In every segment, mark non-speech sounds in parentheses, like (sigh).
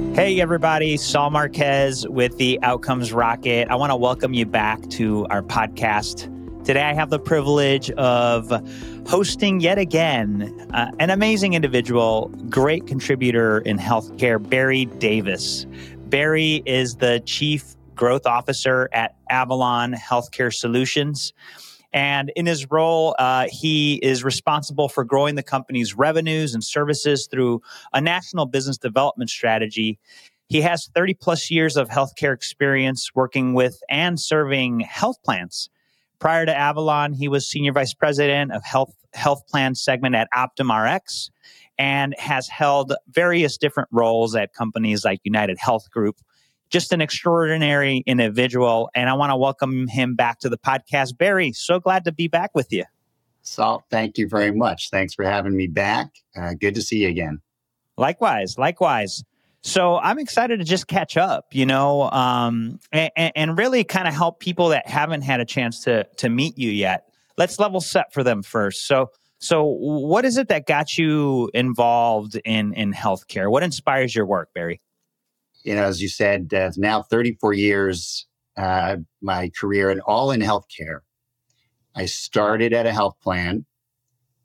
Hey, everybody, Saul Marquez with the Outcomes Rocket. I want to welcome you back to our podcast. Today, I have the privilege of hosting yet again uh, an amazing individual, great contributor in healthcare, Barry Davis. Barry is the Chief Growth Officer at Avalon Healthcare Solutions. And in his role, uh, he is responsible for growing the company's revenues and services through a national business development strategy. He has 30 plus years of healthcare experience working with and serving health plans. Prior to Avalon, he was senior vice president of health health plan segment at OptumRx and has held various different roles at companies like United Health Group, just an extraordinary individual. And I want to welcome him back to the podcast. Barry, so glad to be back with you. Saul, thank you very much. Thanks for having me back. Uh, good to see you again. Likewise, likewise. So I'm excited to just catch up, you know, um, and, and really kind of help people that haven't had a chance to to meet you yet. Let's level set for them first. So, so what is it that got you involved in in healthcare? What inspires your work, Barry? You know, as you said, uh, now 34 years, uh, my career and all in healthcare. I started at a health plan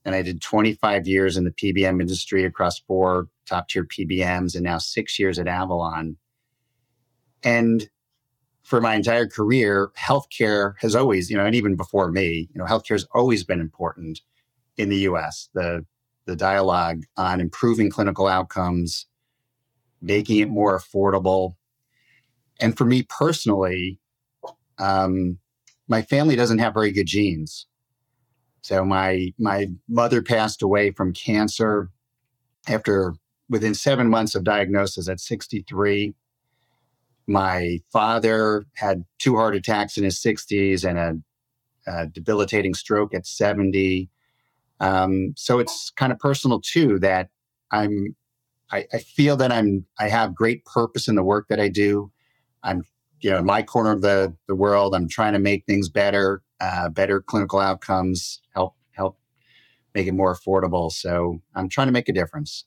and I did 25 years in the PBM industry across four top tier PBMs and now six years at Avalon. And for my entire career, healthcare has always, you know, and even before me, you know, healthcare has always been important in the US. The, the dialogue on improving clinical outcomes, making it more affordable. And for me personally, um, my family doesn't have very good genes. So my my mother passed away from cancer after within seven months of diagnosis at 63. My father had two heart attacks in his 60s and a, a debilitating stroke at 70. Um, so it's kind of personal too that I'm I, I feel that I'm I have great purpose in the work that I do. I'm you know in my corner of the the world. I'm trying to make things better, uh, better clinical outcomes, help help make it more affordable. So I'm trying to make a difference.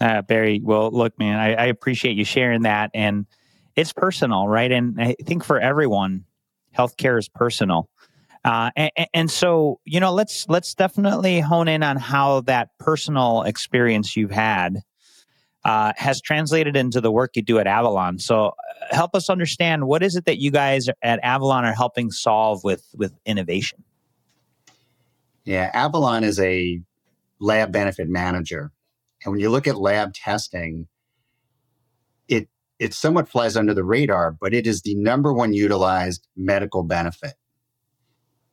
Uh, Barry, well, look, man, I, I appreciate you sharing that, and it's personal, right? And I think for everyone, healthcare is personal. Uh, and, and, so, you know, let's let's definitely hone in on how that personal experience you've had uh, has translated into the work you do at Avalon. So, uh, help us understand what is it that you guys at Avalon are helping solve with with innovation. Yeah, Avalon is a lab benefit manager, and when you look at lab testing, it it somewhat flies under the radar, but it is the number one utilized medical benefit.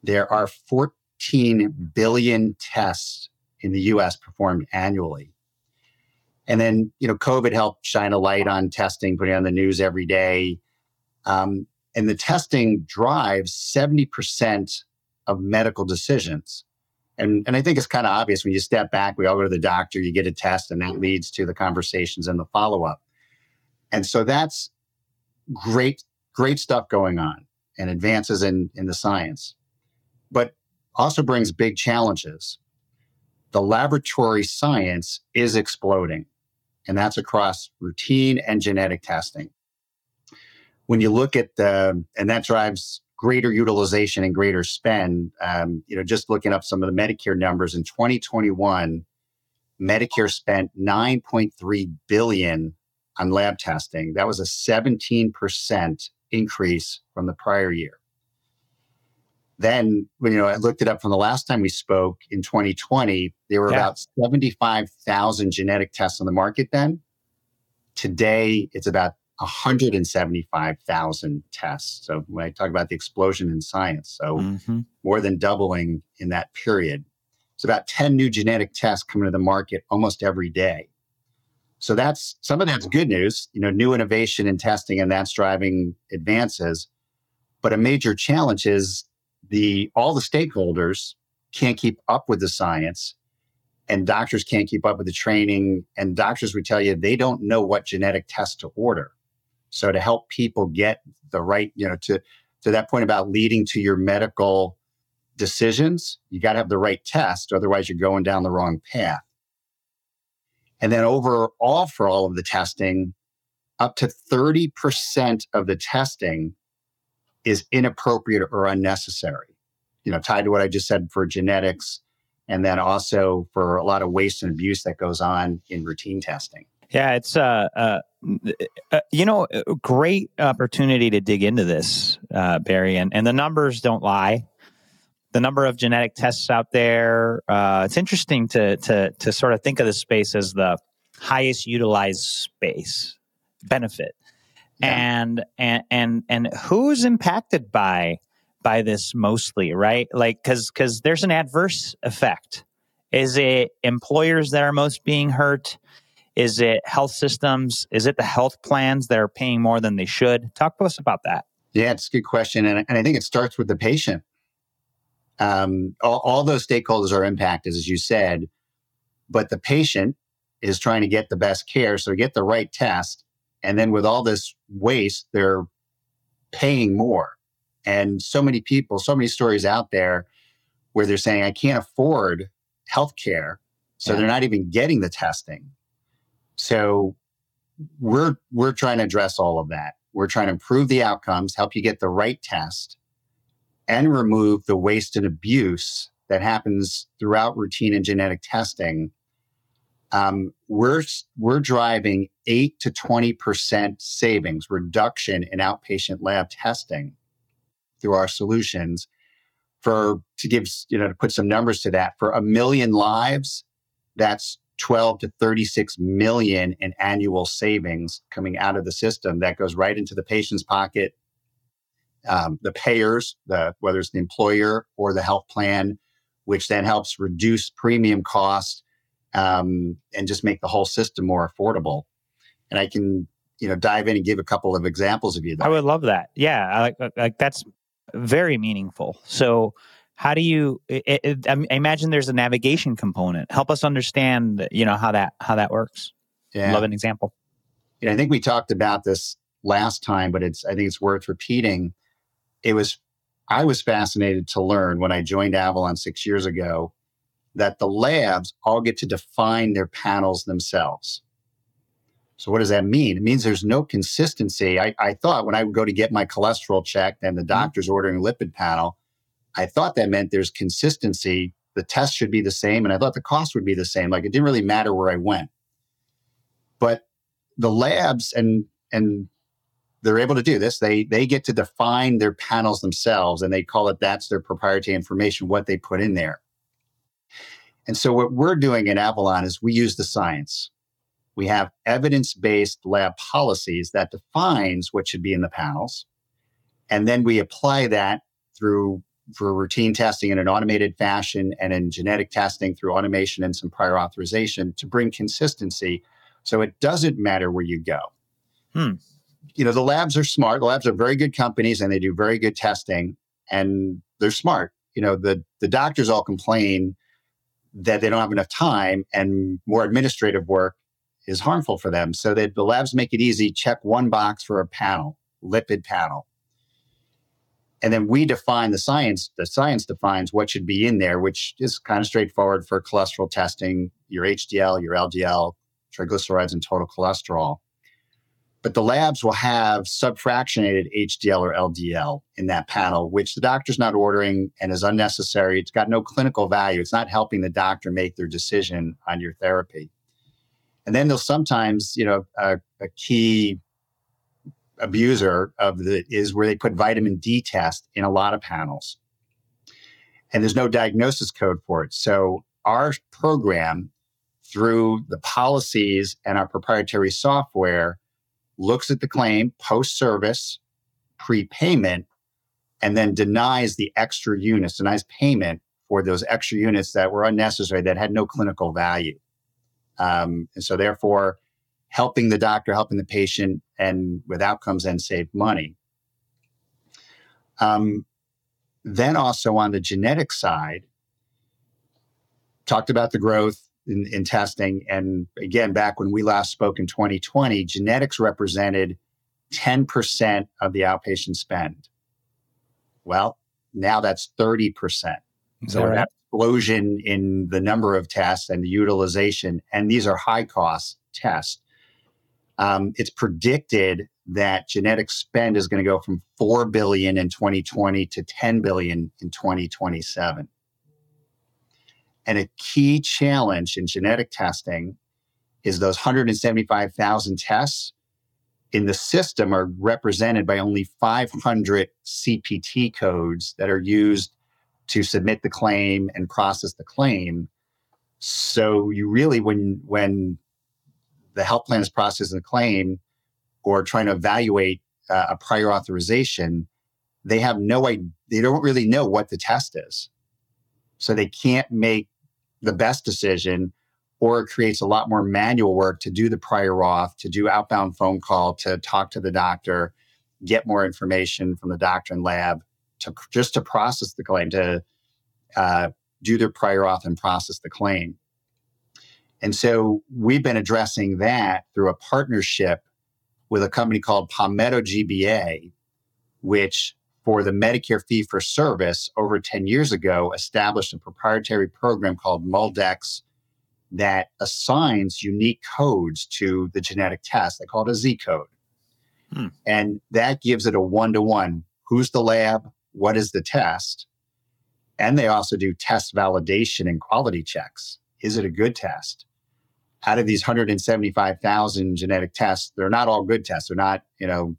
There are 14 billion tests in the US performed annually. And then, you know, COVID helped shine a light on testing, putting on the news every day. Um, and the testing drives 70% of medical decisions. And, and I think it's kind of obvious when you step back, we all go to the doctor, you get a test, and that leads to the conversations and the follow up. And so that's great, great stuff going on and advances in, in the science, but also brings big challenges. The laboratory science is exploding and that's across routine and genetic testing. When you look at the, and that drives greater utilization and greater spend. Um, you know, just looking up some of the Medicare numbers in 2021, Medicare spent 9.3 billion on lab testing. That was a 17% increase from the prior year. Then, when you know, I looked it up from the last time we spoke in 2020. There were yeah. about 75,000 genetic tests on the market then. Today, it's about 175,000 tests. So when I talk about the explosion in science, so mm-hmm. more than doubling in that period. It's about 10 new genetic tests coming to the market almost every day. So that's some of that's good news, you know, new innovation in testing and that's driving advances. But a major challenge is the all the stakeholders can't keep up with the science and doctors can't keep up with the training and doctors would tell you they don't know what genetic test to order. So to help people get the right you know to to that point about leading to your medical decisions you got to have the right test otherwise you're going down the wrong path. And then overall for all of the testing up to 30% of the testing is inappropriate or unnecessary. You know, tied to what I just said for genetics, and then also for a lot of waste and abuse that goes on in routine testing. Yeah, it's uh, uh, uh you know, great opportunity to dig into this, uh, Barry, and, and the numbers don't lie. The number of genetic tests out there. Uh, it's interesting to to to sort of think of the space as the highest utilized space benefit, yeah. and and and and who's impacted by by this mostly, right? Like, because because there's an adverse effect. Is it employers that are most being hurt? Is it health systems? Is it the health plans that are paying more than they should? Talk to us about that. Yeah, it's a good question. And, and I think it starts with the patient. Um, all, all those stakeholders are impacted, as you said, but the patient is trying to get the best care. So get the right test. And then with all this waste, they're paying more. And so many people, so many stories out there where they're saying, I can't afford health care. So yeah. they're not even getting the testing. So we're we're trying to address all of that. We're trying to improve the outcomes, help you get the right test, and remove the waste and abuse that happens throughout routine and genetic testing. Um, we're we're driving eight to twenty percent savings reduction in outpatient lab testing through our solutions. For to give you know to put some numbers to that, for a million lives, that's 12 to 36 million in annual savings coming out of the system that goes right into the patient's pocket. Um, the payers, the, whether it's the employer or the health plan, which then helps reduce premium costs um, and just make the whole system more affordable. And I can, you know, dive in and give a couple of examples of you. I would love that. Yeah, like, like that's very meaningful. So how do you it, it, I imagine there's a navigation component help us understand you know how that how that works yeah. love an example yeah, i think we talked about this last time but it's i think it's worth repeating it was i was fascinated to learn when i joined avalon six years ago that the labs all get to define their panels themselves so what does that mean? It means there's no consistency. I, I thought when I would go to get my cholesterol checked and the mm-hmm. doctor's ordering a lipid panel, I thought that meant there's consistency. The test should be the same, and I thought the cost would be the same. Like it didn't really matter where I went. But the labs and and they're able to do this. They they get to define their panels themselves, and they call it that's their proprietary information, what they put in there. And so what we're doing in Avalon is we use the science. We have evidence-based lab policies that defines what should be in the panels. And then we apply that through for routine testing in an automated fashion and in genetic testing through automation and some prior authorization to bring consistency. So it doesn't matter where you go. Hmm. You know, the labs are smart. The labs are very good companies and they do very good testing and they're smart. You know, the, the doctors all complain that they don't have enough time and more administrative work is harmful for them. So that the labs make it easy. Check one box for a panel, lipid panel and then we define the science the science defines what should be in there which is kind of straightforward for cholesterol testing your hdl your ldl triglycerides and total cholesterol but the labs will have subfractionated hdl or ldl in that panel which the doctor's not ordering and is unnecessary it's got no clinical value it's not helping the doctor make their decision on your therapy and then they'll sometimes you know a, a key abuser of the is where they put vitamin D test in a lot of panels. And there's no diagnosis code for it. So our program through the policies and our proprietary software looks at the claim post service, prepayment, and then denies the extra units, denies payment for those extra units that were unnecessary, that had no clinical value. Um, and so, therefore, helping the doctor, helping the patient, and with outcomes and save money. Um, then also on the genetic side, talked about the growth in, in, testing. And again, back when we last spoke in 2020, genetics represented 10% of the outpatient spend. Well, now that's 30%. So right? an explosion in the number of tests and the utilization. And these are high cost tests. um, it's predicted that genetic spend is going to go from 4 billion in 2020 to 10 billion in 2027. And a key challenge in genetic testing is those 175,000 tests in the system are represented by only 500 CPT codes that are used to submit the claim and process the claim. So you really, when when the health plan is processing the claim or trying to evaluate uh, a prior authorization, they have no idea. They don't really know what the test is, so they can't make the best decision or it creates a lot more manual work to do the prior auth, to do outbound phone call, to talk to the doctor, get more information from the doctor and lab, to just to process the claim, to uh, do their prior auth and process the claim. And so we've been addressing that through a partnership with a company called Palmetto GBA, which for the Medicare fee for service over 10 years ago established a proprietary program called MolDX that assigns unique codes to the genetic test. They call it a Z code. Hmm. And that gives it a one to one. Who's the lab? What is the test? And they also do test validation and quality checks. Is it a good test? Out of these 175,000 genetic tests, they're not all good tests. They're not, you know,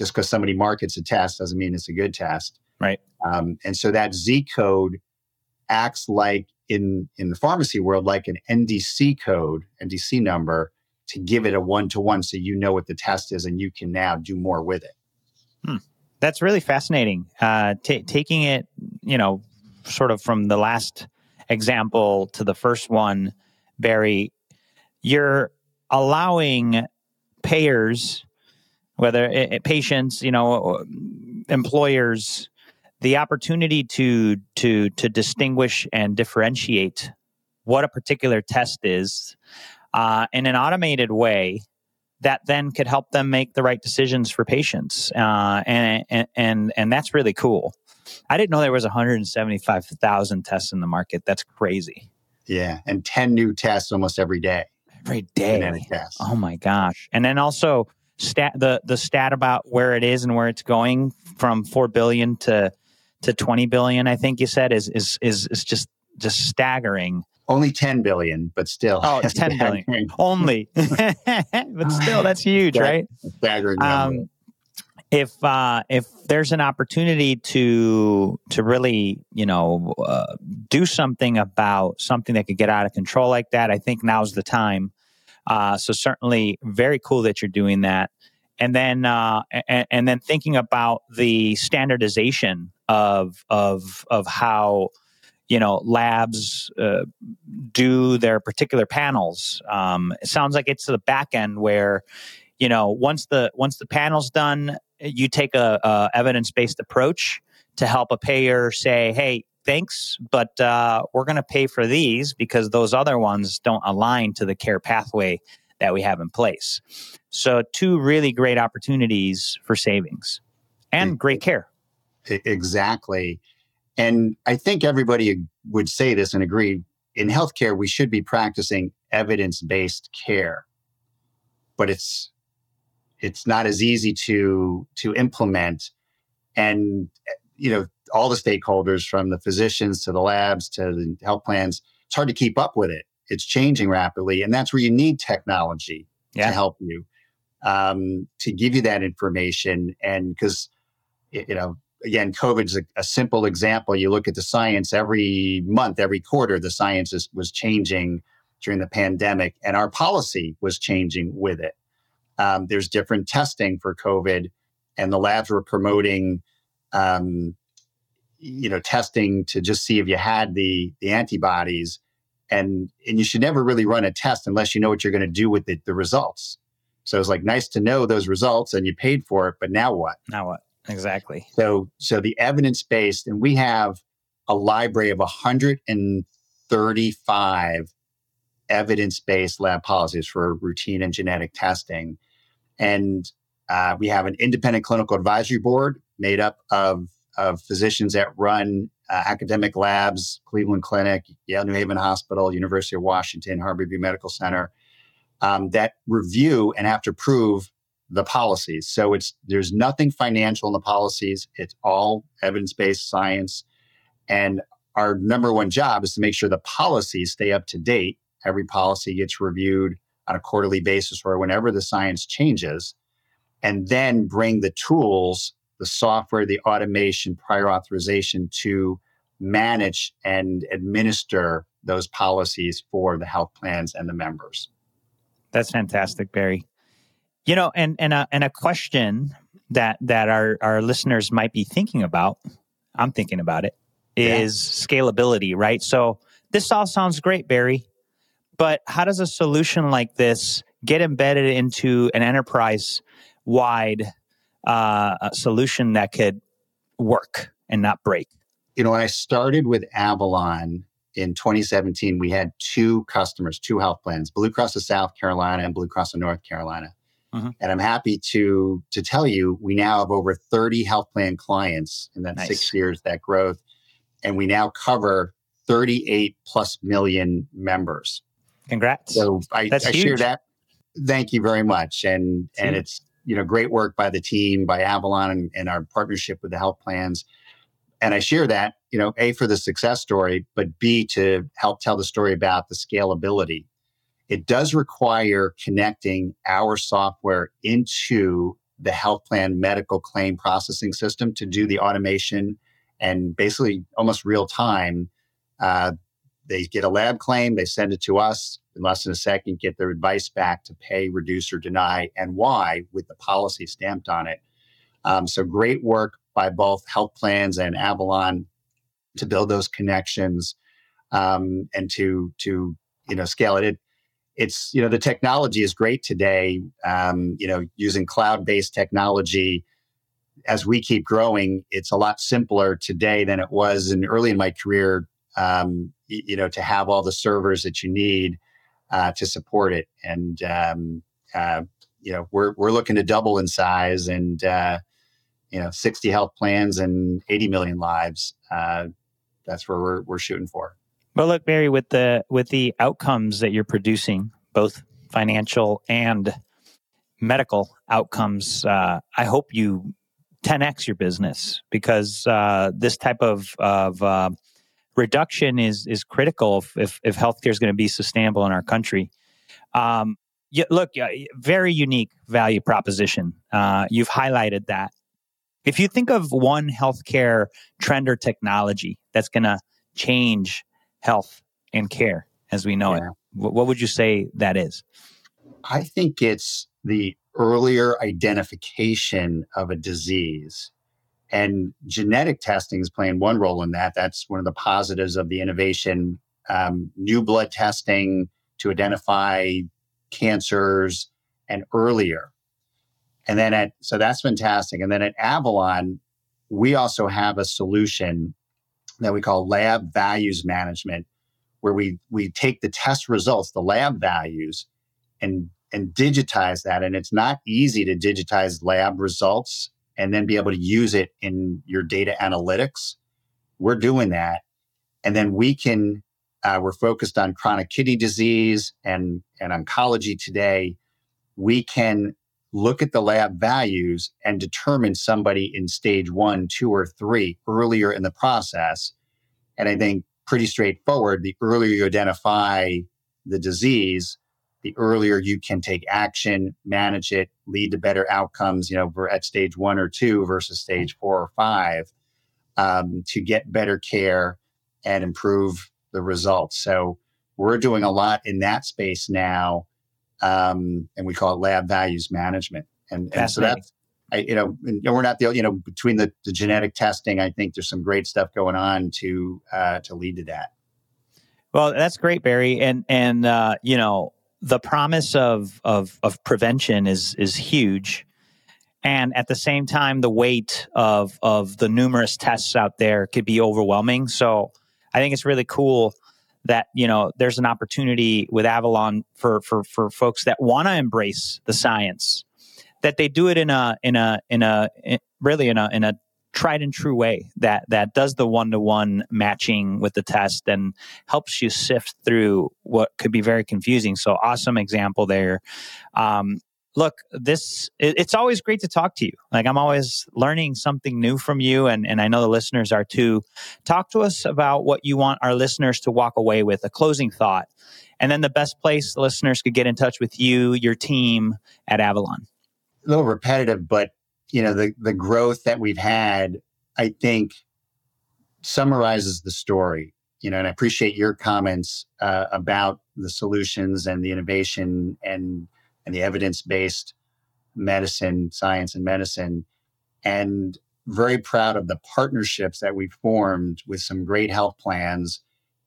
just because somebody markets a test doesn't mean it's a good test. Right. Um, and so that Z code acts like in in the pharmacy world like an NDC code, NDC number to give it a one to one so you know what the test is and you can now do more with it. Hmm. That's really fascinating. Uh, t- taking it, you know, sort of from the last example to the first one, Barry, you're allowing payers, whether it, it, patients, you know, employers, the opportunity to to to distinguish and differentiate what a particular test is uh, in an automated way that then could help them make the right decisions for patients uh, and, and and and that's really cool. I didn't know there was 175000 tests in the market. That's crazy. Yeah and 10 new tests almost every day. Every day. oh my gosh. And then also stat the the stat about where it is and where it's going from 4 billion to to 20 billion, I think you said, is is is, is just just staggering. Only 10 billion, but still. Oh, (laughs) it's 10 billion. Only. (laughs) but still, that's huge, right? Staggering. Um, if uh, if there's an opportunity to to really you know uh, do something about something that could get out of control like that, I think now's the time. Uh, so certainly, very cool that you're doing that and then uh, and, and, then thinking about the standardization of of of how you know labs uh, do their particular panels. Um, it sounds like it's the back end where you know once the once the panel's done, you take a, a evidence based approach to help a payer say, hey. Thanks, but uh, we're going to pay for these because those other ones don't align to the care pathway that we have in place. So, two really great opportunities for savings and great care. Exactly. And I think everybody would say this and agree in healthcare, we should be practicing evidence based care. But it's it's not as easy to to implement and you know all the stakeholders from the physicians to the labs to the health plans it's hard to keep up with it it's changing rapidly and that's where you need technology yeah. to help you um, to give you that information. And because, you know, again, COVID is a, a, simple example. You look at the science every month, every quarter, the science is, was changing during the pandemic, and our policy was changing with it. Um, there's different testing for COVID, and the labs were promoting, um, you know, testing to just see if you had the the antibodies, and and you should never really run a test unless you know what you're going to do with the, the results. So it's like nice to know those results and you paid for it, but now what? Now what? Exactly. So so the evidence based, and we have a library of 135 evidence based lab policies for routine and genetic testing. And uh, we have an independent clinical advisory board made up of, of physicians that run uh, academic labs, Cleveland Clinic, Yale New Haven Hospital, University of Washington, Harborview Medical Center um, that review and have to prove the policies. So it's there's nothing financial in the policies. It's all evidence-based science. And our number one job is to make sure the policies stay up to date. Every policy gets reviewed on a quarterly basis or whenever the science changes, and then bring the tools, the software, the automation, prior authorization to manage and administer those policies for the health plans and the members. That's fantastic, Barry. You know, and and a, and a question that that our our listeners might be thinking about, I'm thinking about it, is yeah. scalability, right? So this all sounds great, Barry, but how does a solution like this get embedded into an enterprise wide uh, solution that could work and not break? You know, when I started with Avalon in 2017, we had two customers, two health plans, Blue Cross of South Carolina and Blue Cross of North Carolina. Mm-hmm. And I'm happy to to tell you we now have over 30 health plan clients in that nice. six years, that growth. And we now cover 38 plus million members. Congrats. So I, That's I huge. share that. Thank you very much. And and it's you know great work by the team, by Avalon and, and our partnership with the health plans. And I share that, you know, A for the success story, but B to help tell the story about the scalability it does require connecting our software into the health plan medical claim processing system to do the automation and basically almost real time. Uh, they get a lab claim, they send it to us in less than a second, get their advice back to pay, reduce, or deny, and why with the policy stamped on it. Um, so great work by both health plans and Avalon to build those connections um, and to to you know scale it. it it's you know the technology is great today. Um, you know, using cloud-based technology as we keep growing, it's a lot simpler today than it was in early in my career. Um, you know, to have all the servers that you need uh, to support it, and um, uh, you know, we're we're looking to double in size, and uh, you know, 60 health plans and 80 million lives. Uh, that's where we're we're shooting for. Well, look, Barry, with the with the outcomes that you're producing, both financial and medical outcomes, uh, I hope you 10x your business because uh, this type of of reduction is is critical if if, if healthcare is going to be sustainable in our country. Um, look, very unique value proposition. Uh, you've highlighted that. If you think of one healthcare trend or technology that's going to change health and care as we know yeah. it. What would you say that is? I think it's the earlier identification of a disease. And genetic testing is playing one role in that. That's one of the positives of the innovation. Um, new blood testing to identify cancers and earlier. And then at, so that's fantastic. And then at Avalon, we also have a solution that we call lab values management, where we we take the test results, the lab values, and and digitize that. And it's not easy to digitize lab results and then be able to use it in your data analytics. We're doing that, and then we can. Uh, we're focused on chronic kidney disease and and oncology today. We can look at the lab values and determine somebody in stage one, two, or three earlier in the process. And I think pretty straightforward. The earlier you identify the disease, the earlier you can take action, manage it, lead to better outcomes, you know, we're at stage one or two versus stage four or five um, to get better care and improve the results. So we're doing a lot in that space now um, and we call it lab values management. And, and so that's, I, you know, and we're not the, you know, between the, the, genetic testing, I think there's some great stuff going on to uh, to lead to that. Well, that's great, Barry, and and uh, you know the promise of of of prevention is is huge, and at the same time, the weight of of the numerous tests out there could be overwhelming. So I think it's really cool that you know there's an opportunity with Avalon for for for folks that want to embrace the science, that they do it in a in a in a in, really in a in a tried and true way that that does the one to one matching with the test and helps you sift through what could be very confusing. So awesome example there. Um, look, this it, it's always great to talk to you. Like I'm always learning something new from you, and and I know the listeners are too. Talk to us about what you want our listeners to walk away with, a closing thought, and then the best place listeners could get in touch with you, your team at Avalon. A little repetitive, but you know the the growth that we've had, I think, summarizes the story. You know, and I appreciate your comments uh, about the solutions and the innovation and and the evidence based medicine, science, and medicine, and very proud of the partnerships that we've formed with some great health plans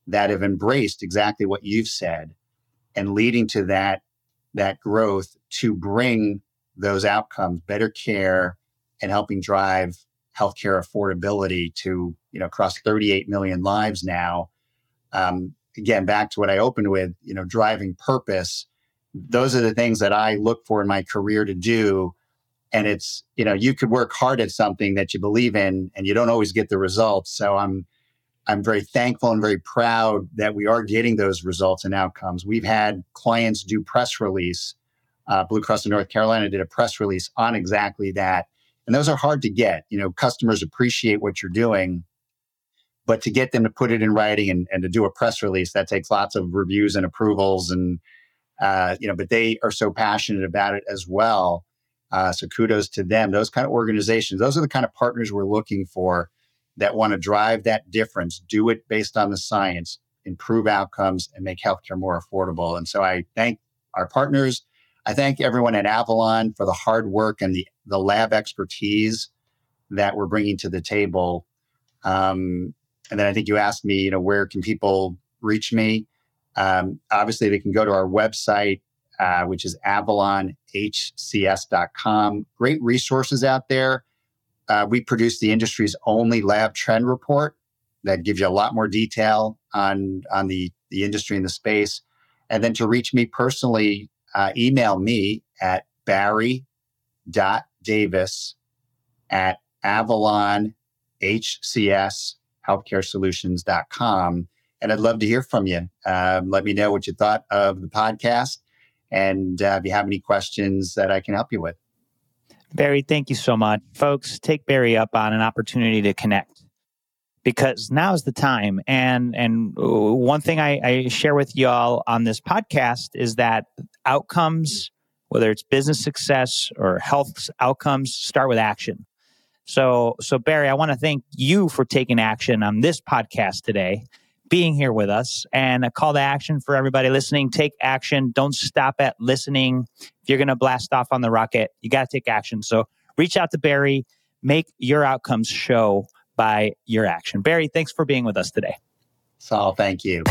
that have embraced exactly what you've said and leading to that that growth to bring those outcomes, better care, and helping drive healthcare affordability to you know across 38 million lives now. Um, again, back to what I opened with, you know, driving purpose. Those are the things that I look for in my career to do. And it's, you know, you could work hard at something that you believe in and you don't always get the results. So I'm I'm very thankful and very proud that we are getting those results and outcomes. We've had clients do press release uh, Blue Cross of North Carolina did a press release on exactly that. And those are hard to get. You know, customers appreciate what you're doing, but to get them to put it in writing and, and to do a press release, that takes lots of reviews and approvals. And, uh, you know, but they are so passionate about it as well. Uh, so kudos to them. Those kind of organizations, those are the kind of partners we're looking for that want to drive that difference, do it based on the science, improve outcomes, and make healthcare more affordable. And so I thank our partners. I thank everyone at Avalon for the hard work and the, the lab expertise that we're bringing to the table. Um, and then I think you asked me, you know, where can people reach me? Um, obviously, they can go to our website, uh, which is avalonhcs.com. Great resources out there. Uh, we produce the industry's only lab trend report that gives you a lot more detail on on the the industry and the space. And then to reach me personally, uh, email me at barry.davis at avalonhcshealthcaresolutions.com. And I'd love to hear from you. Um, let me know what you thought of the podcast and uh, if you have any questions that I can help you with. Barry, thank you so much. Folks, take Barry up on an opportunity to connect because now is the time. And and one thing I, I share with y'all on this podcast is that outcomes, whether it's business success or health outcomes, start with action. So so Barry, I want to thank you for taking action on this podcast today, being here with us, and a call to action for everybody listening: take action. Don't stop at listening. If you're going to blast off on the rocket, you got to take action. So reach out to Barry. Make your outcomes show by your action. Barry, thanks for being with us today. Saul, thank you.